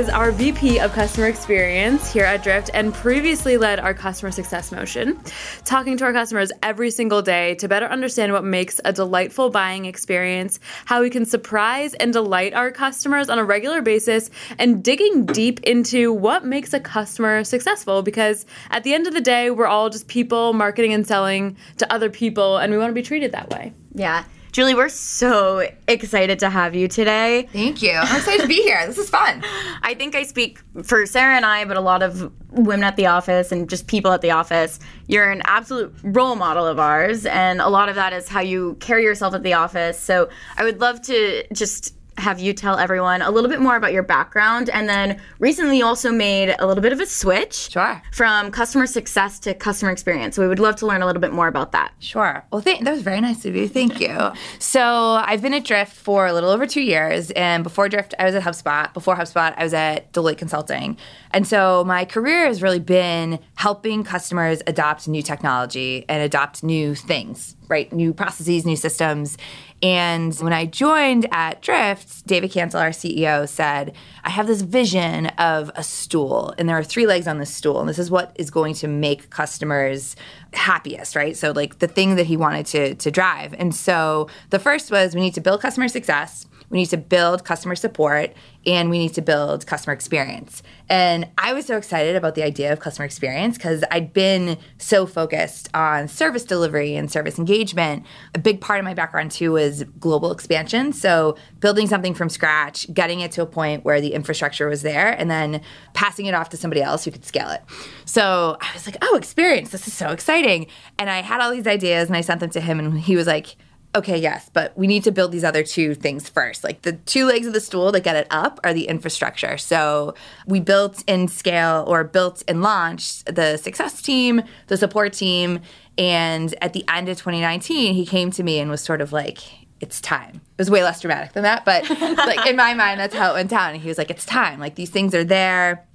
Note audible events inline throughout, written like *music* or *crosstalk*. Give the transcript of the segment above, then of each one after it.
Is our VP of Customer Experience here at Drift and previously led our customer success motion, talking to our customers every single day to better understand what makes a delightful buying experience, how we can surprise and delight our customers on a regular basis, and digging deep into what makes a customer successful because at the end of the day, we're all just people marketing and selling to other people, and we want to be treated that way. Yeah. Julie, we're so excited to have you today. Thank you. I'm excited to be here. This is fun. *laughs* I think I speak for Sara and I, but a lot of women at the office and just people at the office. You're an absolute role model of ours, and a lot of that is how you carry yourself at the office. So I would love to just have you tell everyone a little bit more about your background. And then recently, you also made a little bit of a switch Sure. from customer success to customer experience. So we would love to learn a little bit more about that. Sure. Well, th- that was very nice of you. Thank you. So I've been at Drift for a little over two years, and before Drift, I was at HubSpot. Before HubSpot, I was at Deloitte Consulting, and so my career has really been helping customers adopt new technology and adopt new things, right? New processes, new systems. And when I joined at Drift, David Cancel, our CEO, said, I have this vision of a stool, and there are three legs on this stool, and this is what is going to make customers happiest, right? So, like the thing that he wanted to, to drive. And so the first was we need to build customer success, we need to build customer support, and we need to build customer experience. And I was so excited about the idea of customer experience because I'd been so focused on service delivery and service engagement. A big part of my background, too, was global expansion. So, building something from scratch, getting it to a point where the infrastructure was there, and then passing it off to somebody else who could scale it. So, I was like, oh, experience, this is so exciting. And I had all these ideas and I sent them to him, and he was like, okay, yes, but we need to build these other two things first. Like the two legs of the stool that get it up are the infrastructure. So we built in scale or built and launched the success team, the support team. And at the end of 2019, he came to me and was sort of like, it's time. It was way less dramatic than that, but like in my mind, that's how it went down. And he was like, it's time. Like these things are there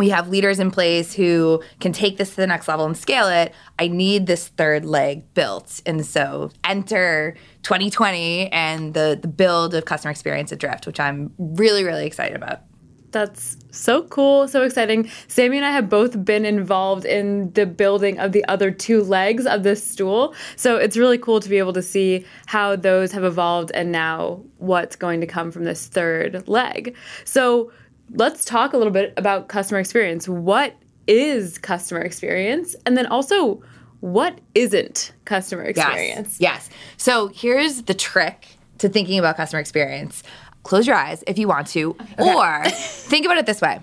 we have leaders in place who can take this to the next level and scale it. I need this third leg built. And so enter 2020 and the, the build of customer experience at Drift, which I'm really, really excited about. That's so cool, so exciting. Sammi and I have both been involved in the building of the other two legs of this stool. So it's really cool to be able to see how those have evolved and now what's going to come from this third leg. So let's talk a little bit about customer experience. What is customer experience? And then also, what isn't customer experience? Yes. yes. So here's the trick to thinking about customer experience. Close your eyes if you want to, okay. or think about it this way.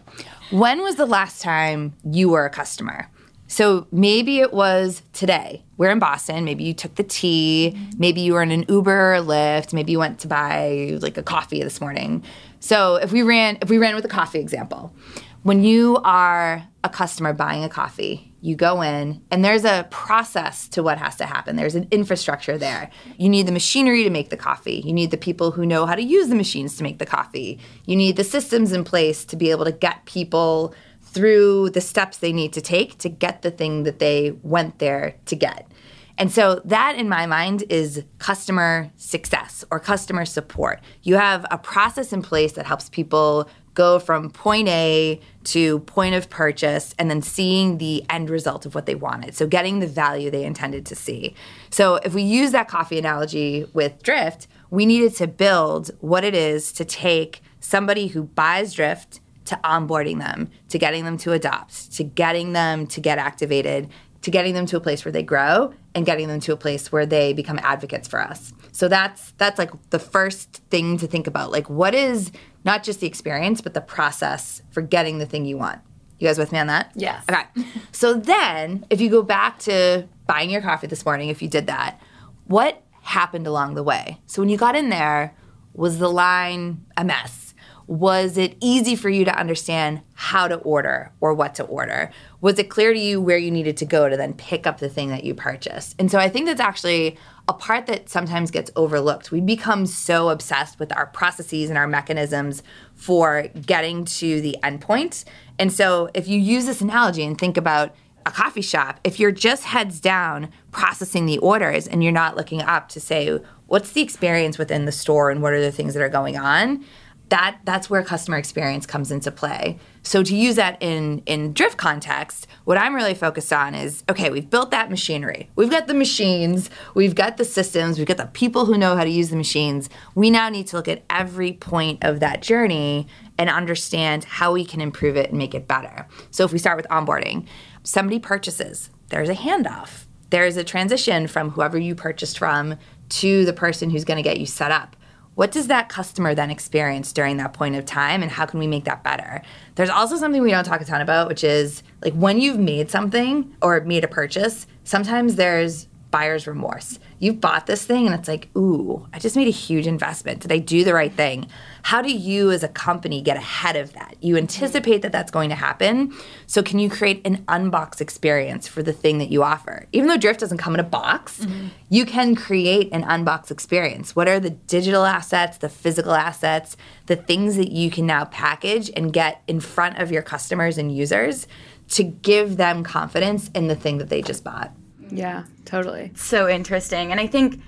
When was the last time you were a customer? So maybe it was today. We're in Boston. Maybe you took the T. Mm-hmm. Maybe you were in an Uber or Lyft. Maybe you went to buy like a coffee this morning. So if we ran if we ran with a coffee example, when you are a customer buying a coffee, you go in and there's a process to what has to happen. There's an infrastructure there. You need the machinery to make the coffee. You need the people who know how to use the machines to make the coffee. You need the systems in place to be able to get people through the steps they need to take to get the thing that they went there to get. And so that in my mind is customer success or customer support. You have a process in place that helps people go from point A to point of purchase and then seeing the end result of what they wanted. So getting the value they intended to see. So if we use that coffee analogy with Drift, we needed to build what it is to take somebody who buys Drift to onboarding them, to getting them to adopt, to getting them to get activated, to getting them to a place where they grow and getting them to a place where they become advocates for us. So that's that's like the first thing to think about. Like what is not just the experience but the process for getting the thing you want. You guys with me on that? Yes. Okay. *laughs* So then if you go back to buying your coffee this morning if you did that, what happened along the way? So when you got in there, was the line a mess? Was it easy for you to understand how to order or what to order? Was it clear to you where you needed to go to then pick up the thing that you purchased? And so I think that's actually a part that sometimes gets overlooked. We become so obsessed with our processes and our mechanisms for getting to the endpoint. And so if you use this analogy and think about a coffee shop, if you're just heads down processing the orders and you're not looking up to say, what's the experience within the store and what are the things that are going on? That that's where customer experience comes into play. So to use that in in drift context, what I'm really focused on is okay, we've built that machinery. We've got the machines, we've got the systems, we've got the people who know how to use the machines. We now need to look at every point of that journey and understand how we can improve it and make it better. So if we start with onboarding, somebody purchases, there's a handoff. There's a transition from whoever you purchased from to the person who's going to get you set up what does that customer then experience during that point of time and how can we make that better? There's also something we don't talk a ton about which is like when you've made something or made a purchase sometimes there's buyer's remorse. You've bought this thing and it's like, ooh, I just made a huge investment. Did I do the right thing? How do you as a company get ahead of that? You anticipate that that's going to happen. So, can you create an unbox experience for the thing that you offer? Even though Drift doesn't come in a box, mm-hmm. you can create an unbox experience. What are the digital assets, the physical assets, the things that you can now package and get in front of your customers and users to give them confidence in the thing that they just bought? Yeah, totally. So interesting. And I think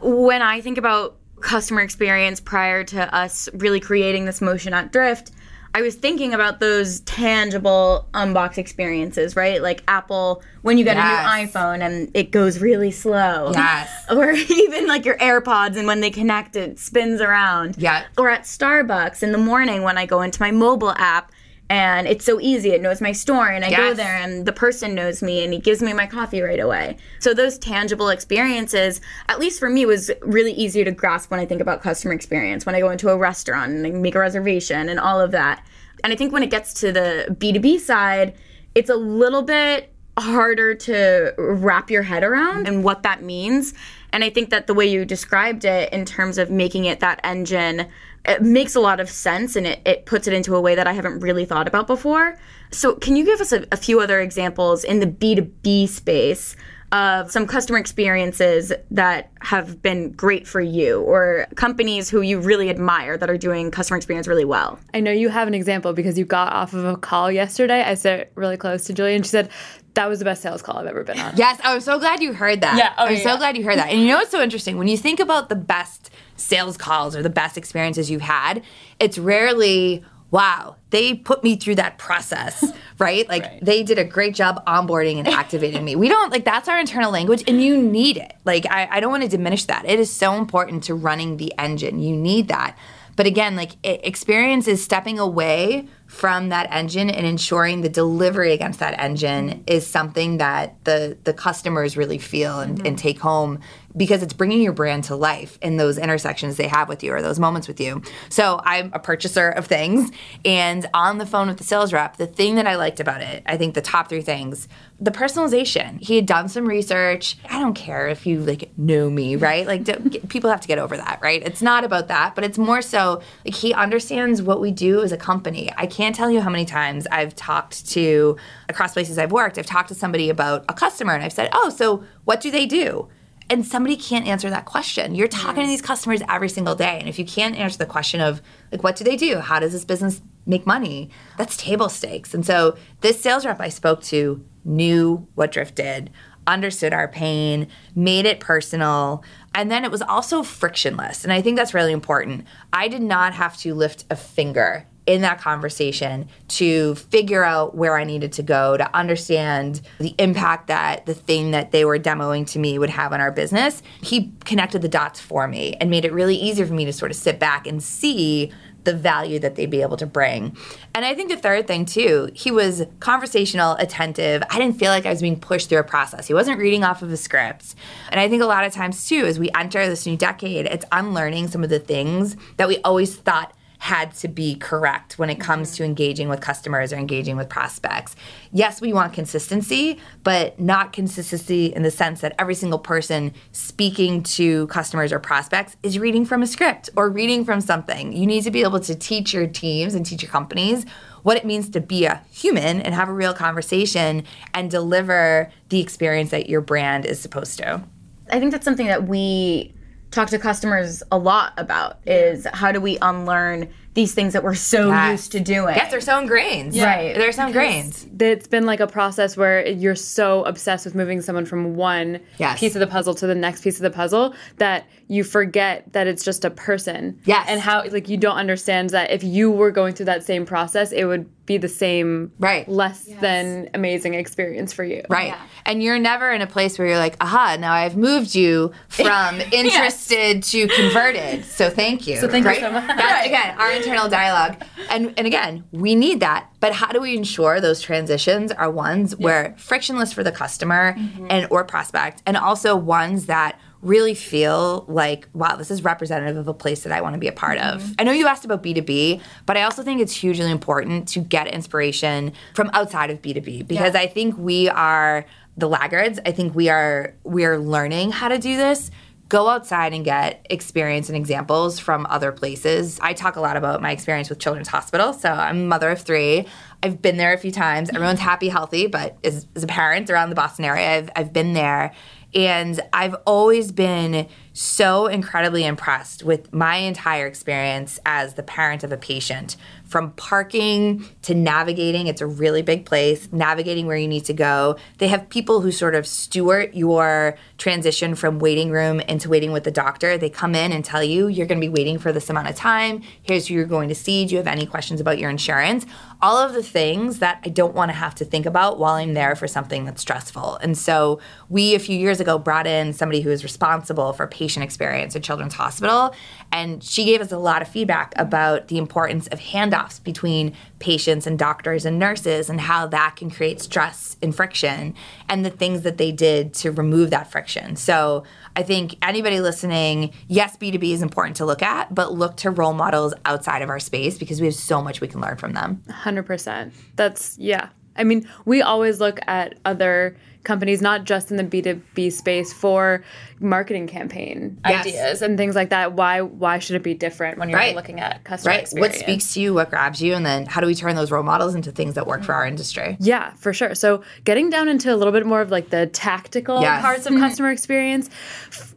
when I think about customer experience prior to us really creating this motion at Drift, I was thinking about those tangible unbox experiences, right? Like Apple when you get yes. a new iPhone and it goes really slow. Yes. *laughs* Or even like your AirPods and when they connect it spins around. Yeah. Or at Starbucks in the morning when I go into my mobile app and it's so easy. It knows my store, and I yes. go there, and the person knows me, and he gives me my coffee right away. So those tangible experiences, at least for me, was really easy to grasp when I think about customer experience. When I go into a restaurant and I make a reservation and all of that, and I think when it gets to the B two B side, it's a little bit harder to wrap your head around and what that means. And I think that the way you described it in terms of making it that engine it makes a lot of sense and it, it puts it into a way that I haven't really thought about before. So, can you give us a, a few other examples in the B2B space of some customer experiences that have been great for you or companies who you really admire that are doing customer experience really well? I know you have an example because you got off of a call yesterday. I sat really close to Julie and she said, that was the best sales call I've ever been on. Yes, I was so glad you heard that. Yeah, oh, I'm yeah, so yeah. glad you heard that. And you know what's so interesting? When you think about the best sales calls or the best experiences you've had, it's rarely, wow, they put me through that process, *laughs* right? Like right. they did a great job onboarding and activating me. We don't like that's our internal language and you need it. Like I, I don't want to diminish that. It is so important to running the engine. You need that. But again, like experience is stepping away from that engine and ensuring the delivery against that engine is something that the the customers really feel and, mm-hmm. and take home because it's bringing your brand to life in those intersections they have with you or those moments with you. So I'm a purchaser of things and on the phone with the sales rep, the thing that I liked about it, I think the top three things, the personalization. He had done some research. I don't care if you like know me, *laughs* right? Like people have to get over that, right? It's not about that, but it's more so like he understands what we do as a company. I can't tell you how many times I've talked to across places I've worked. I've talked to somebody about a customer and I've said, "Oh, so what do they do?" And somebody can't answer that question. You're talking to these customers every single day, and if you can't answer the question of like what do they do? How does this business make money? That's table stakes. And so this sales rep I spoke to knew what Drift did, understood our pain, made it personal, and then it was also frictionless. And I think that's really important. I did not have to lift a finger in that conversation to figure out where I needed to go to understand the impact that the thing that they were demoing to me would have on our business. He connected the dots for me and made it really easier for me to sort of sit back and see the value that they'd be able to bring. And I think the third thing too, he was conversational, attentive. I didn't feel like I was being pushed through a process. He wasn't reading off of a script. And I think a lot of times too, as we enter this new decade, it's unlearning some of the things that we always thought had to be correct when it comes to engaging with customers or engaging with prospects. Yes, we want consistency, but not consistency in the sense that every single person speaking to customers or prospects is reading from a script or reading from something. You need to be able to teach your teams and teach your companies what it means to be a human and have a real conversation and deliver the experience that your brand is supposed to. I think that's something that we talk to customers a lot about is how do we unlearn these things that we're so Yes. used to doing. Yes, they're so ingrained. Right. They're so ingrained. it's been like a process where you're so obsessed with moving someone from one Yes. piece of the puzzle to the next piece of the puzzle that you forget that it's just a person. Yes. And how like you don't understand that if you were going through that same process, it would be the same Right. less than amazing experience for you. Right. And you're never in a place where you're like, aha, now I've moved you from *laughs* interested to converted. So thank you. So thank you so much. That's again our internal dialogue. And and again, we need that. But how do we ensure those transitions are ones where frictionless for the customer mm-hmm. and or prospect and also ones that really feel like wow this is representative of a place that i want to be a part of mm-hmm. i know you asked about b2b but i also think it's hugely important to get inspiration from outside of b2b because i think we are the laggards i think we are we are learning how to do this go outside and get experience and examples from other places. I talk a lot about my experience with Children's Hospital. So I'm a mother of three. I've been there a few times. Everyone's happy, healthy, but as, as a parent around the Boston area, I've, I've been there. And I've always been so incredibly impressed with my entire experience as the parent of a patient from parking to navigating. It's a really big place, navigating where you need to go. They have people who sort of steward your transition from waiting room into waiting with the doctor. They come in and tell you you're going to be waiting for this amount of time. Here's who you're going to see. Do you have any questions about your insurance? All of the things that I don't want to have to think about while I'm there for something that's stressful. And so we a few years ago brought in somebody who is responsible for patient experience at Children's Hospital, and she gave us a lot of feedback about the importance of handoffs between patients and doctors and nurses and how that can create stress and friction and the things that they did to remove that friction. So I think anybody listening, yes, B2B is important to look at, but look to role models outside of our space because we have so much we can learn from them. 100%. That's, yeah. I mean, we always look at other companies, not just in the B2B space, for marketing campaign Yes. ideas and things like that. Why why should it be different when you're Right. looking at customer Right. What speaks to you, what grabs you, and then how do we turn those role models into things that work for our industry? Yeah, for sure. So getting down into a little bit more of like the tactical Yes. parts of mm-hmm. customer experience,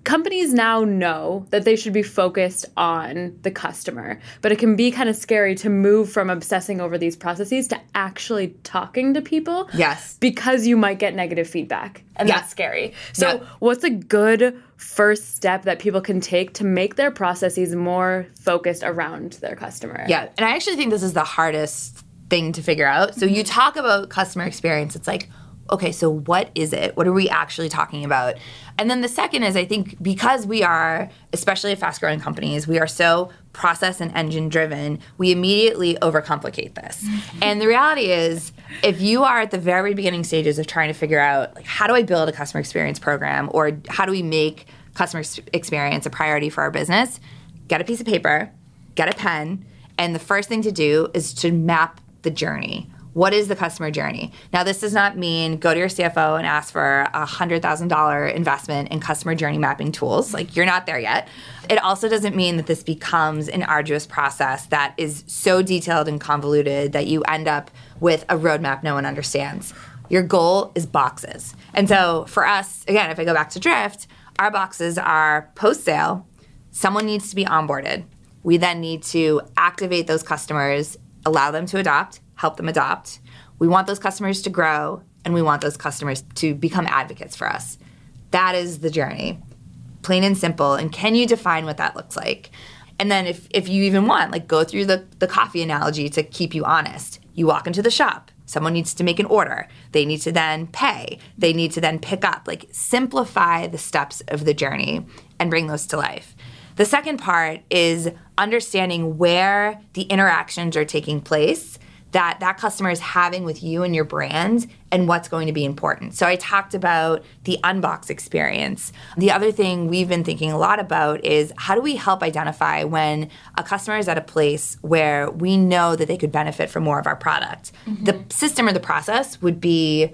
companies now know that they should be focused on the customer, but it can be kind of scary to move from obsessing over these processes to actually talking to people. Yes. Because you might get negative feedback, and Yeah. that's scary. So, what's a good first step that people can take to make their processes more focused around their customer? Yeah, and I actually think this is the hardest thing to figure out. So you mm-hmm. talk about customer experience, it's like, okay, so what is it? What are we actually talking about? And then the second is I think because we are, especially at fast growing companies, we are so process and engine driven, we immediately overcomplicate this. Mm-hmm. And the reality is, if you are at the very beginning stages of trying to figure out like how do I build a customer experience program or how do we make customer experience a priority for our business, get a piece of paper, get a pen, and the first thing to do is to map the journey. What is the customer journey? Now, this does not mean go to your CFO and ask for a $100,000 investment in customer journey mapping tools. Like, you're not there yet. It also doesn't mean that this becomes an arduous process that is so detailed and convoluted that you end up with a roadmap no one understands. Your goal is boxes. And so, for us, again, if I go back to Drift, our boxes are post sale, someone needs to be onboarded. We then need to activate those customers, allow them to adopt, help them adopt. We want those customers to grow, and we want those customers to become advocates for us. That is the journey, plain and simple. And can you define what that looks like? And then, if, if you even want, like go through the, the coffee analogy to keep you honest. You walk into the shop, someone needs to make an order. They need to then pay. They need to then pick up. Like simplify the steps of the journey and bring those to life. The second part is understanding where the interactions are taking place that that customer is having with you and your brand and what's going to be important. So I talked about the unbox experience. The other thing we've been thinking a lot about is how do we help identify when a customer is at a place where we know that they could benefit from more of our product. The mm-hmm. system or the process would be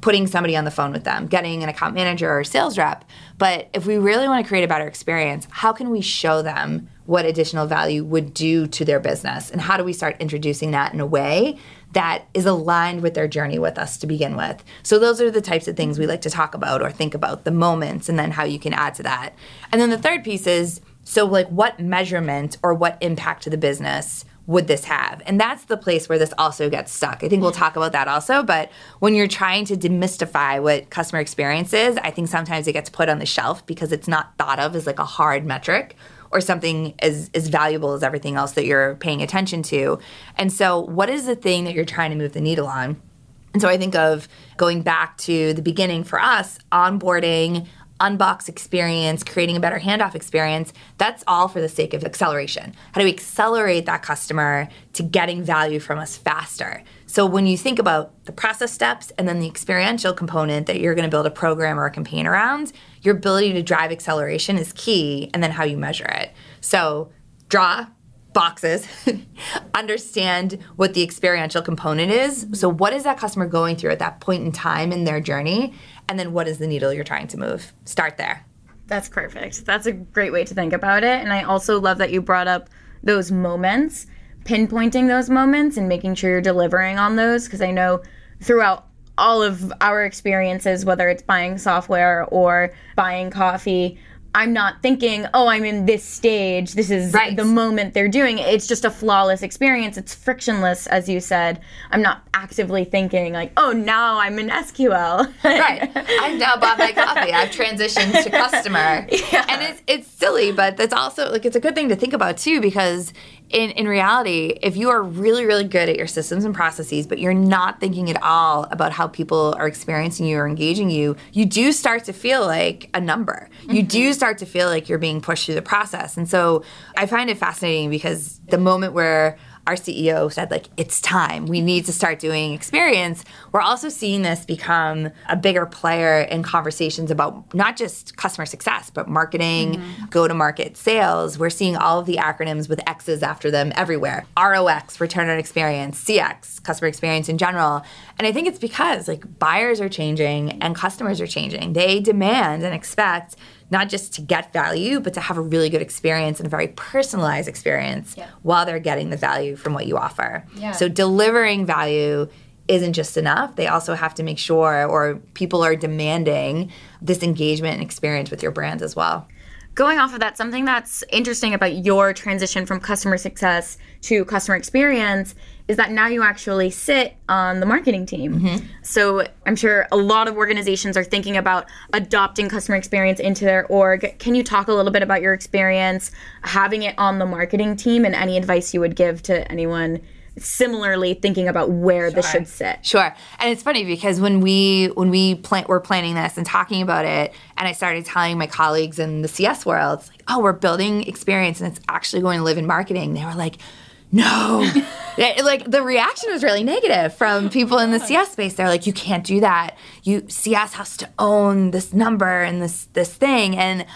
putting somebody on the phone with them, getting an account manager or sales rep. But if we really want to create a better experience, how can we show them what additional value would do to their business? And how do we start introducing that in a way that is aligned with their journey with us to begin with? So, those are the types of things we like to talk about or think about the moments and then how you can add to that. And then the third piece is so, like, what measurement or what impact to the business would this have? And that's the place where this also gets stuck. I think we'll talk about that also. But when you're trying to demystify what customer experience is, I think sometimes it gets put on the shelf because it's not thought of as like a hard metric or something as, as valuable as everything else that you're paying attention to. And so, what is the thing that you're trying to move the needle on? And so I think of going back to the beginning for us, onboarding, unbox experience, creating a better handoff experience, that's all for the sake of acceleration. How do we accelerate that customer to getting value from us faster? So when you think about the process steps and then the experiential component that you're going to build a program or a campaign around, your ability to drive acceleration is key and then how you measure it. So draw boxes, *laughs* understand what the experiential component is. So, what is that customer going through at that point in time in their journey? And then, what is the needle you're trying to move? Start there. That's perfect. That's a great way to think about it. And I also love that you brought up those moments, pinpointing those moments and making sure you're delivering on those. Because I know throughout all of our experiences, whether it's buying software or buying coffee, I'm not thinking, oh, I'm in this stage. This is right. the moment they're doing it. It's just a flawless experience. It's frictionless, as you said. I'm not actively thinking like, oh, now I'm in SQL. right. I've now bought my coffee. I've transitioned to customer. *laughs* Yeah. And it's it's silly, but that's also like it's a good thing to think about too because in, in reality, if you are really, really good at your systems and processes, but you're not thinking at all about how people are experiencing you or engaging you, you do start to feel like a number. You mm-hmm. do start to feel like you're being pushed through the process. And so I find it fascinating because the moment where our CEO said, like, it's time. We need to start doing experience. We're also seeing this become a bigger player in conversations about not just customer success, but marketing, mm-hmm. go to market sales. We're seeing all of the acronyms with X's after them everywhere ROX, return on experience, CX, customer experience in general. And I think it's because, like, buyers are changing and customers are changing. They demand and expect not just to get value, but to have a really good experience and a very personalized experience yeah. while they're getting the value from what you offer. Yeah. So delivering value isn't just enough. They also have to make sure, or people are demanding this engagement and experience with your brand as well. Going off of that, something that's interesting about your transition from customer success to customer experience is that now you actually sit on the marketing team. Mm-hmm. So I'm sure a lot of organizations are thinking about adopting customer experience into their org. Can you talk a little bit about your experience having it on the marketing team and any advice you would give to anyone similarly thinking about where sure. this should sit. Sure. And it's funny because when we when we plan, were planning this and talking about it and I started telling my colleagues in the CS world, it's like, "Oh, we're building experience and it's actually going to live in marketing." They were like, no. like the reaction was really negative from people in the CS space. They're like, you can't do that. You CS has to own this number and this this thing. And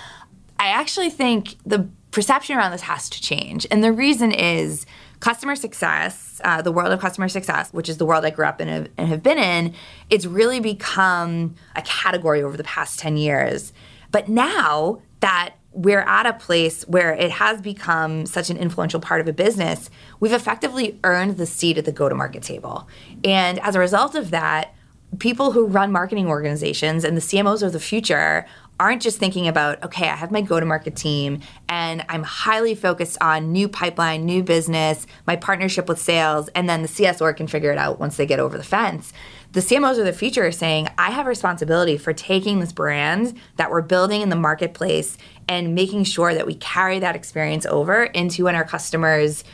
I actually think the perception around this has to change. And the reason is customer success, uh, the world of customer success, which is the world I grew up in and have been in, it's really become a category over the past 10 years. But now that we're at a place where it has become such an influential part of a business, we've effectively earned the seat at the go to market table. And as a result of that, people who run marketing organizations and the CMOs of the future aren't just thinking about, okay, I have my go to market team and I'm highly focused on new pipeline, new business, my partnership with sales, and then the CS org can figure it out once they get over the fence the CMOs of the future are saying, I have responsibility for taking this brand that we're building in the marketplace and making sure that we carry that experience over into when our customers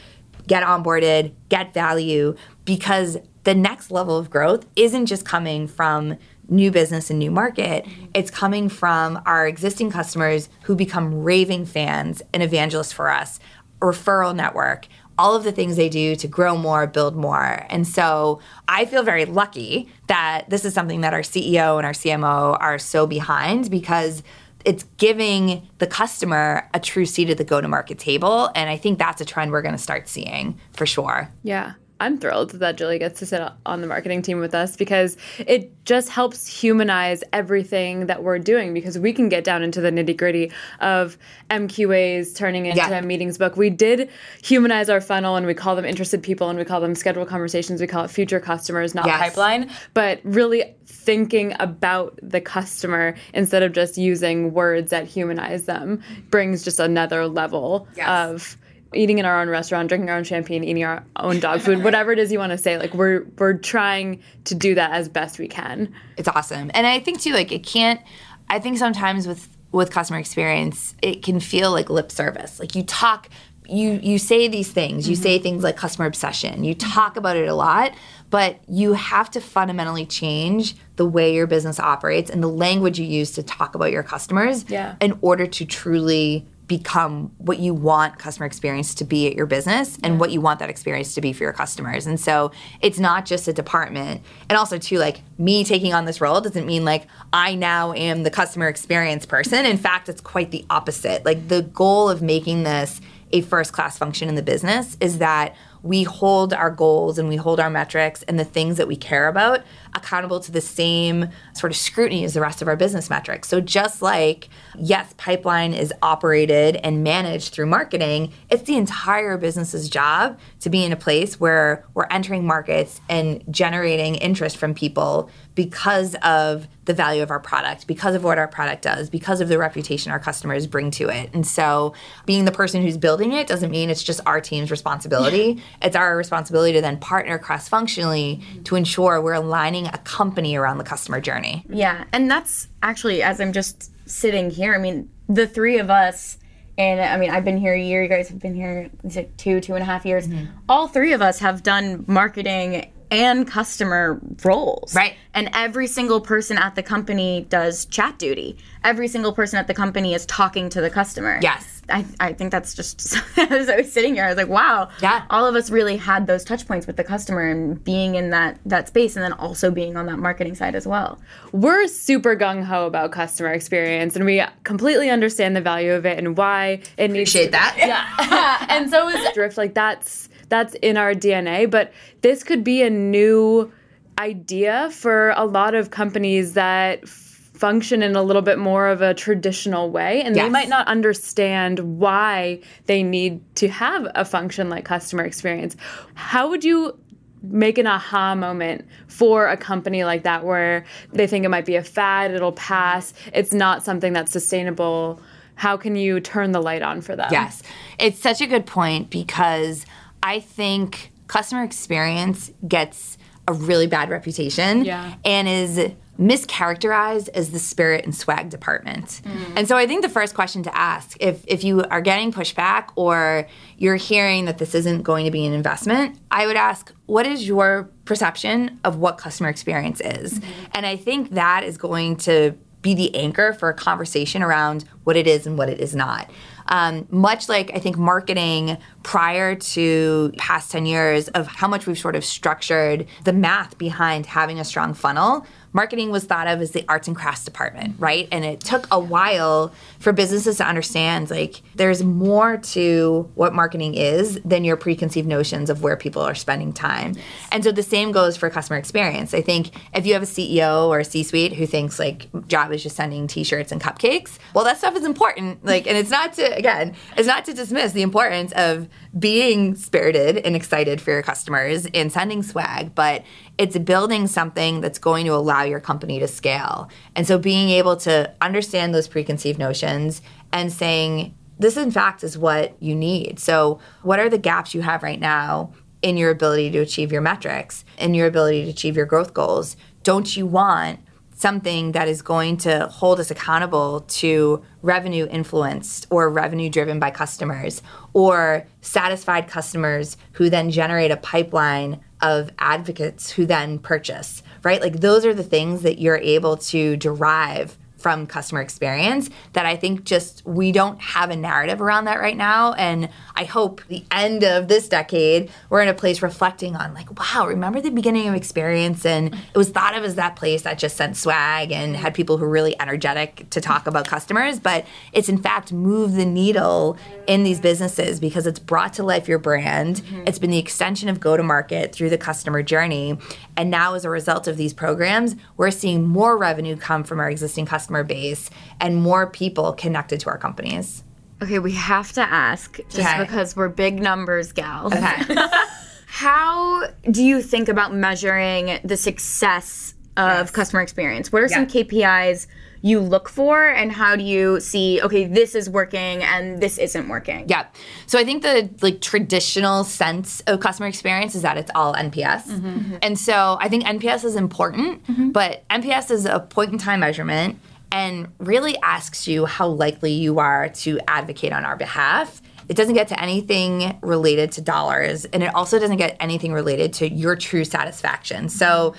get onboarded, get value, because the next level of growth isn't just coming from new business and new market. Mm-hmm. It's coming from our existing customers who become raving fans and evangelists for us, referral network, all of the things they do to grow more, build more. And so I feel very lucky that this is something that our CEO and our CMO are so behind because it's giving the customer a true seat at the go to market table. And I think that's a trend we're going to start seeing for sure. Yeah. I'm thrilled that Julie gets to sit on the marketing team with us because it just helps humanize everything that we're doing because we can get down into the nitty gritty of MQAs turning into yeah. a meetings book. We did humanize our funnel and we call them interested people and we call them scheduled conversations. We call it future customers, not yes. pipeline, but really thinking about the customer instead of just using words that humanize them brings just another level yes. of eating in our own restaurant, drinking our own champagne, eating our own dog food, whatever it is you want to say. Like we're we're trying to do that as best we can. It's awesome. And I think too like it can't I think sometimes with with customer experience, it can feel like lip service. Like you talk you you say these things. You say mm-hmm. things like customer obsession. You talk about it a lot, but you have to fundamentally change the way your business operates and the language you use to talk about your customers Yeah. in order to truly become what you want customer experience to be at your business and what you want that experience to be for your customers. And so it's not just a department. And also too like me taking on this role doesn't mean like I now am the customer experience person. In fact, it's quite the opposite. Like the goal of making this a first class function in the business is that we hold our goals and we hold our metrics and the things that we care about accountable to the same sort of scrutiny as the rest of our business metrics. So just like yes, pipeline is operated and managed through marketing, it's the entire business's job to be in a place where we're entering markets and generating interest from people because of the value of our product, because of what our product does, because of the reputation our customers bring to it. And so being the person who's building it doesn't mean it's just our team's responsibility. It's our responsibility to then partner cross functionally to ensure we're aligning a company around the customer journey. Yeah, and that's actually as I'm just sitting here. I mean, the three of us, and I mean, I've been here a year. You guys have been here two, two and a half years. Mm-hmm. All three of us have done marketing and customer roles. Right. And every single person at the company does chat duty. Every single person at the company is talking to the customer. Yes. I, I think that's just *laughs* as I was sitting here, I was like, wow, Yeah. all of us really had those touch points with the customer and being in that that space, and then also being on that marketing side as well. We're super gung ho about customer experience, and we completely understand the value of it and why it needs. Appreciate that. *laughs* Yeah, *laughs* and so is Drift. Like that's that's in our DNA. But this could be a new idea for a lot of companies that f- function in a little bit more of a traditional way and they might not understand why they need to have a function like customer experience how would you make an aha moment for a company like that where they think it might be a fad it'll pass it's not something that's sustainable how can you turn the light on for them Yes. It's such a good point because I think customer experience gets a really bad reputation Yeah. and is mischaracterized as the spirit and swag department. And so I think the first question to ask if if you are getting pushback or you're hearing that this isn't going to be an investment, I would ask what is your perception of what customer experience is? And I think that is going to be the anchor for a conversation around what it is and what it is not. Um, much like I think marketing prior to past 10 years of how much we've sort of structured the math behind having a strong funnel, marketing was thought of as the arts and crafts department, right? And it took a while for businesses to understand like there's more to what marketing is than your preconceived notions of where people are spending time. And so the same goes for customer experience. I think if you have a CEO or a C-suite who thinks like job is just sending t-shirts and cupcakes, well that stuff is important. Like and it's not to again, it's not to dismiss the importance of being spirited and excited for your customers and sending swag, but it's building something that's going to allow your company to scale. And so being able to understand those preconceived notions and saying, this in fact is what you need. So, what are the gaps you have right now in your ability to achieve your metrics, in your ability to achieve your growth goals? Don't you want something that is going to hold us accountable to revenue influenced or revenue driven by customers or satisfied customers who then generate a pipeline of advocates who then purchase, right? Like those are the things that you're able to derive from customer experience that I think just we don't have a narrative around that right now. And I hope the end of this decade, we're in a place reflecting on like, wow, remember the beginning of experience? And it was thought of as that place that just sent swag and had people who were really energetic to talk about customers. But it's in fact moved the needle in these businesses because it's brought to life your brand. Mm-hmm. It's been the extension of go to market through the customer journey. And now, as a result of these programs, we're seeing more revenue come from our existing customer base and more people connected to our companies. Okay, we have to ask just Okay. because we're big numbers gals. Okay. *laughs* How do you think about measuring the success of Yes. customer experience? What are some KPIs you look for and how do you see okay this is working and this isn't working yeah so i think the like traditional sense of customer experience is that it's all nps mm-hmm. and so i think nps is important mm-hmm. but nps is a point in time measurement and really asks you how likely you are to advocate on our behalf it doesn't get to anything related to dollars, and it also doesn't get anything related to your true satisfaction. So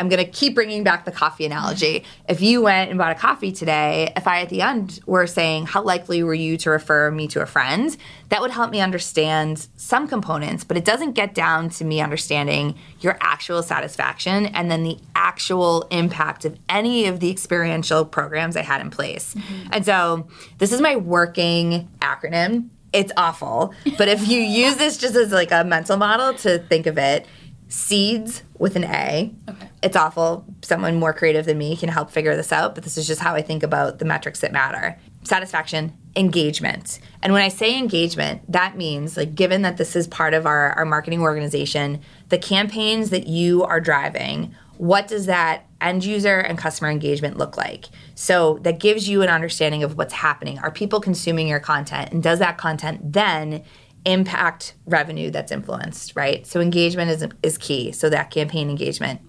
I'm going to keep bringing back the coffee analogy. If you went and bought a coffee today, if I at the end were saying, How likely were you to refer me to a friend? That would help me understand some components, but it doesn't get down to me understanding your actual satisfaction and then the actual impact of any of the experiential programs I had in place. Mm-hmm. And so this is my working acronym. It's awful, but if you *laughs* use this just as like a mental model to think of it, seeds with an A. Okay. It's awful. Someone more creative than me can help figure this out, but this is just how I think about the metrics that matter. Satisfaction, engagement. And when I say engagement, that means like given that this is part of our, our marketing organization, the campaigns that you are driving, what does that end user and customer engagement look like? So that gives you an understanding of what's happening. Are people consuming your content? And does that content then impact revenue that's influenced, right? So engagement is is key. So that campaign engagement.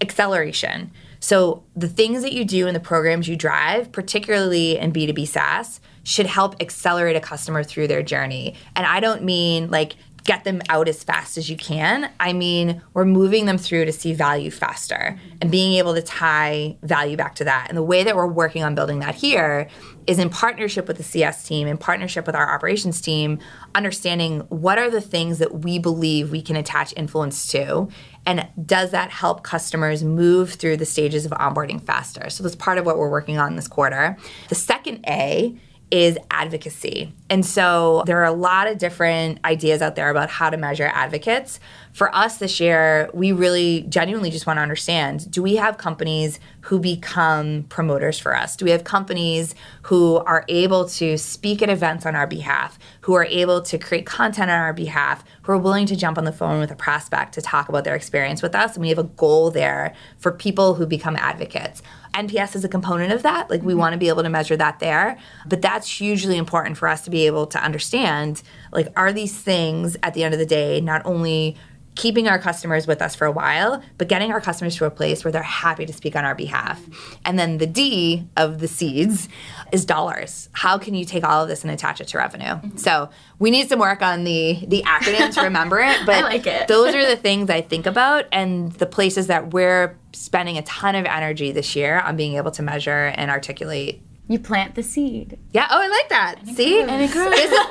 Acceleration. So the things that you do in the programs you drive, particularly in B2B SaaS, should help accelerate a customer through their journey. And I don't mean like get them out as fast as you can. I mean, we're moving them through to see value faster and being able to tie value back to that. And the way that we're working on building that here is in partnership with the CS team, in partnership with our operations team, understanding what are the things that we believe we can attach influence to. And does that help customers move through the stages of onboarding faster? So that's part of what we're working on this quarter. The second A is advocacy. And so there are a lot of different ideas out there about how to measure advocates. For us this year, we really genuinely just want to understand do we have companies who become promoters for us? Do we have companies who are able to speak at events on our behalf, who are able to create content on our behalf, who are willing to jump on the phone with a prospect to talk about their experience with us? And we have a goal there for people who become advocates. NPS is a component of that. Like we mm-hmm. want to be able to measure that there. But that's hugely important for us to be able to understand like are these things at the end of the day not only keeping our customers with us for a while, but getting our customers to a place where they're happy to speak on our behalf. And then the D of the seeds is dollars. How can you take all of this and attach it to revenue? Mm-hmm. So we need some work on the the acronym to remember it. *laughs* But like it. those are the things I think about and the places that we're spending a ton of energy this year on being able to measure and articulate you plant the seed. Yeah. Oh, I like that. And See, and it grows. This, is,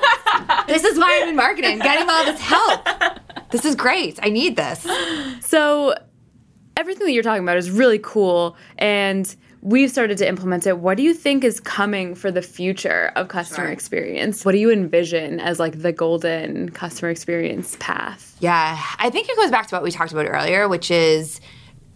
*laughs* this is why I'm in marketing, getting all this help. This is great. I need this. So, everything that you're talking about is really cool, and we've started to implement it. What do you think is coming for the future of customer sure. experience? What do you envision as like the golden customer experience path? Yeah, I think it goes back to what we talked about earlier, which is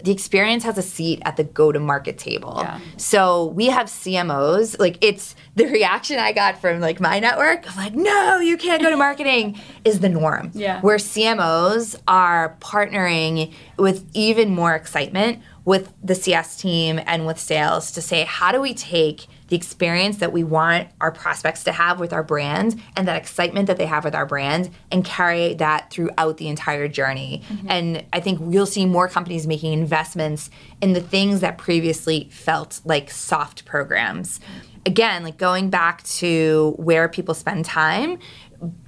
the experience has a seat at the go to market table. Yeah. So we have CMOs. Like it's the reaction I got from like my network of like, no, you can't go to *laughs* marketing is the norm. Yeah. Where CMOs are partnering with even more excitement with the CS team and with sales to say, how do we take the experience that we want our prospects to have with our brand and that excitement that they have with our brand and carry that throughout the entire journey. Mm-hmm. And I think you'll see more companies making investments in the things that previously felt like soft programs. Again, like going back to where people spend time,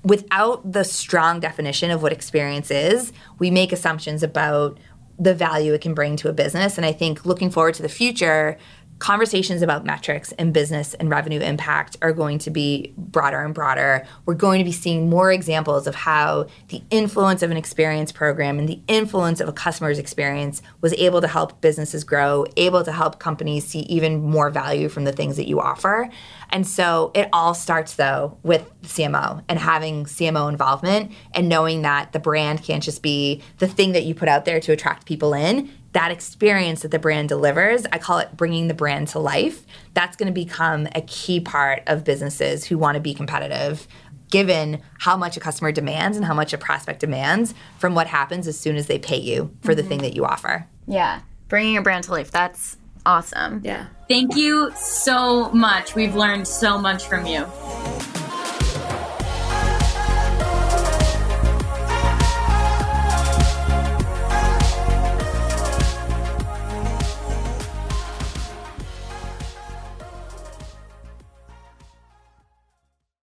without the strong definition of what experience is, we make assumptions about the value it can bring to a business. And I think looking forward to the future, conversations about metrics and business and revenue impact are going to be broader and broader. We're going to be seeing more examples of how the influence of an experience program and the influence of a customer's experience was able to help businesses grow, able to help companies see even more value from the things that you offer. And so it all starts though with CMO and having CMO involvement and knowing that the brand can't just be the thing that you put out there to attract people in that experience that the brand delivers, I call it bringing the brand to life. That's going to become a key part of businesses who want to be competitive given how much a customer demands and how much a prospect demands from what happens as soon as they pay you for mm-hmm. the thing that you offer. Yeah. Bringing your brand to life. That's awesome. Yeah. Thank you so much. We've learned so much from you.